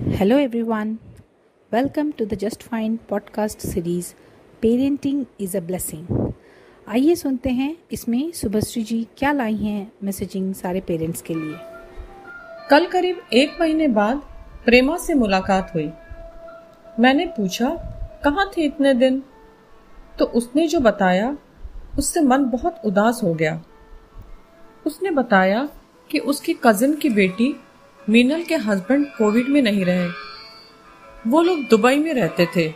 Hello, everyone. Welcome to the Just Fine podcast series Parenting is a Blessing. आइए सुनते हैं इसमें सुभश्री जी क्या लाई हैं मैसेजिंग सारे पेरेंट्स के लिए कल करीब एक महीने बाद प्रेमा से मुलाकात हुई मैंने पूछा कहाँ थे इतने दिन तो उसने जो बताया उससे मन बहुत उदास हो गया उसने बताया कि उसकी कजिन की बेटी मीनल के हस्बैंड कोविड में नहीं रहे। वो लोग दुबई में रहते थे।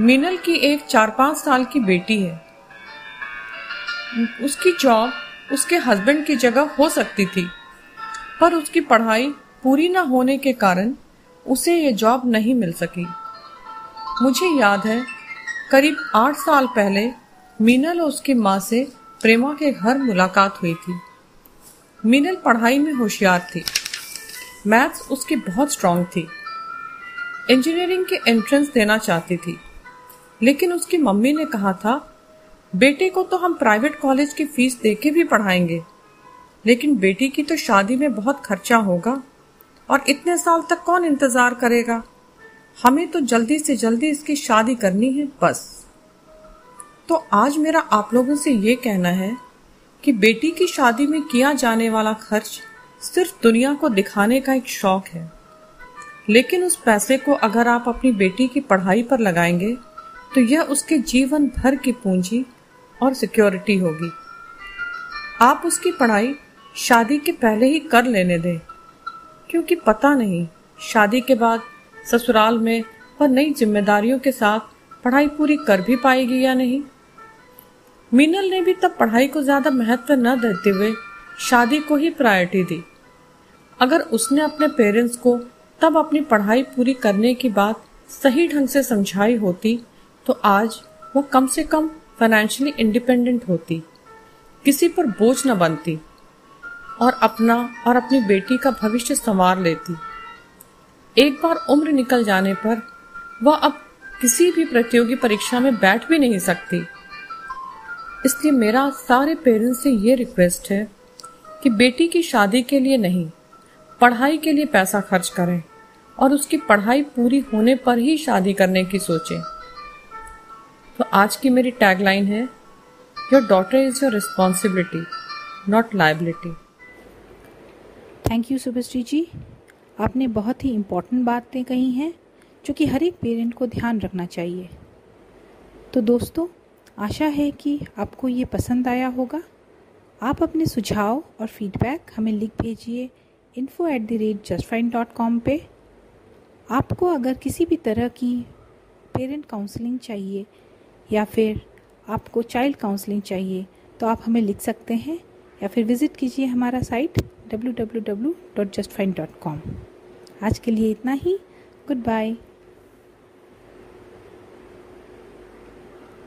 मीनल की एक चार पाँच साल की बेटी है। उसकी जॉब उसके हस्बैंड की जगह हो सकती थी, पर उसकी पढ़ाई पूरी न होने के कारण उसे ये जॉब नहीं मिल सकी। मुझे याद है, करीब आठ साल पहले मीनल और उसकी माँ से प्रेमा के घर मुलाकात हुई थी। मीनल पढ़ाई में होशियार थी। मैथ्स उसकी बहुत स्ट्रांग थी। इंजीनियरिंग के एंट्रेंस देना चाहती थी। लेकिन उसकी मम्मी ने कहा था, बेटे को तो हम प्राइवेट कॉलेज की फ़ीस देके भी पढ़ाएँगे। लेकिन बेटी की तो शादी में बहुत खर्चा होगा और इतने साल तक कौन इंतज़ार करेगा? हमें तो जल्दी से जल्दी इसकी शादी करनी है, बस। तो आज मेरा आप लोगों से ये कहना है कि बेटी की शादी में किया जाने वाला खर्च सिर्फ़ दुनिया को दिखाने का एक शौक है। लेकिन उस पैसे को अगर आप अपनी बेटी की पढ़ाई पर लगाएँगे तो यह उसके जीवन भर की पूंजी और सिक्योरिटी होगी। आप उसकी पढ़ाई शादी के पहले ही कर लेने दें, क्योंकि पता नहीं, शादी के बाद ससुराल में वह नई जिम्मेदारियों के साथ पढ़ाई पूरी कर भी पाएगी या नहीं। मीनल ने भी तब पढ़ाई को ज़्यादा महत्व न देते हुए शादी को ही प्रायोरिटी दी। अगर उसने अपने पेरेंट्स को तब अपनी पढ़ाई पूरी करने की बात सही ढंग से समझाई होती तो आज वो कम से कम फाइनेंशियली इंडिपेंडेंट होती, किसी पर बोझ न बनती, और अपना और अपनी बेटी का भविष्य संवार लेती। एक बार उम्र निकल जाने पर वह अब किसी भी प्रतियोगी परीक्षा में बैठ भी नहीं सकती। इसलिए मेरा सारे पेरेंट्स से ये रिक्वेस्ट है कि बेटी की शादी के लिए नहीं, पढ़ाई के लिए पैसा खर्च करें और उसकी पढ़ाई पूरी होने पर ही शादी करने की सोचें। तो आज की मेरी टैगलाइन है your daughter is your responsibility not liability thank you Subhashree ji आपने बहुत ही इम्पोर्टेंट बातें कही हैं, जो कि हर एक पेरेंट को ध्यान रखना चाहिए। तो दोस्तों, आशा है कि आपको ये पसंद आया होगा। आप अपने सुझाव और फीडबैक हमें लिख भेजिए info at the rate just fine dot com पर आपको अगर किसी भी तरह की पेरेंट काउंसलिंग चाहिए या फिर आपको चाइल्ड काउंसलिंग चाहिए तो आप हमें लिख सकते हैं या फिर विज़िट कीजिए हमारा site W W W dot just fine dot com आज के लिए इतना ही। Good bye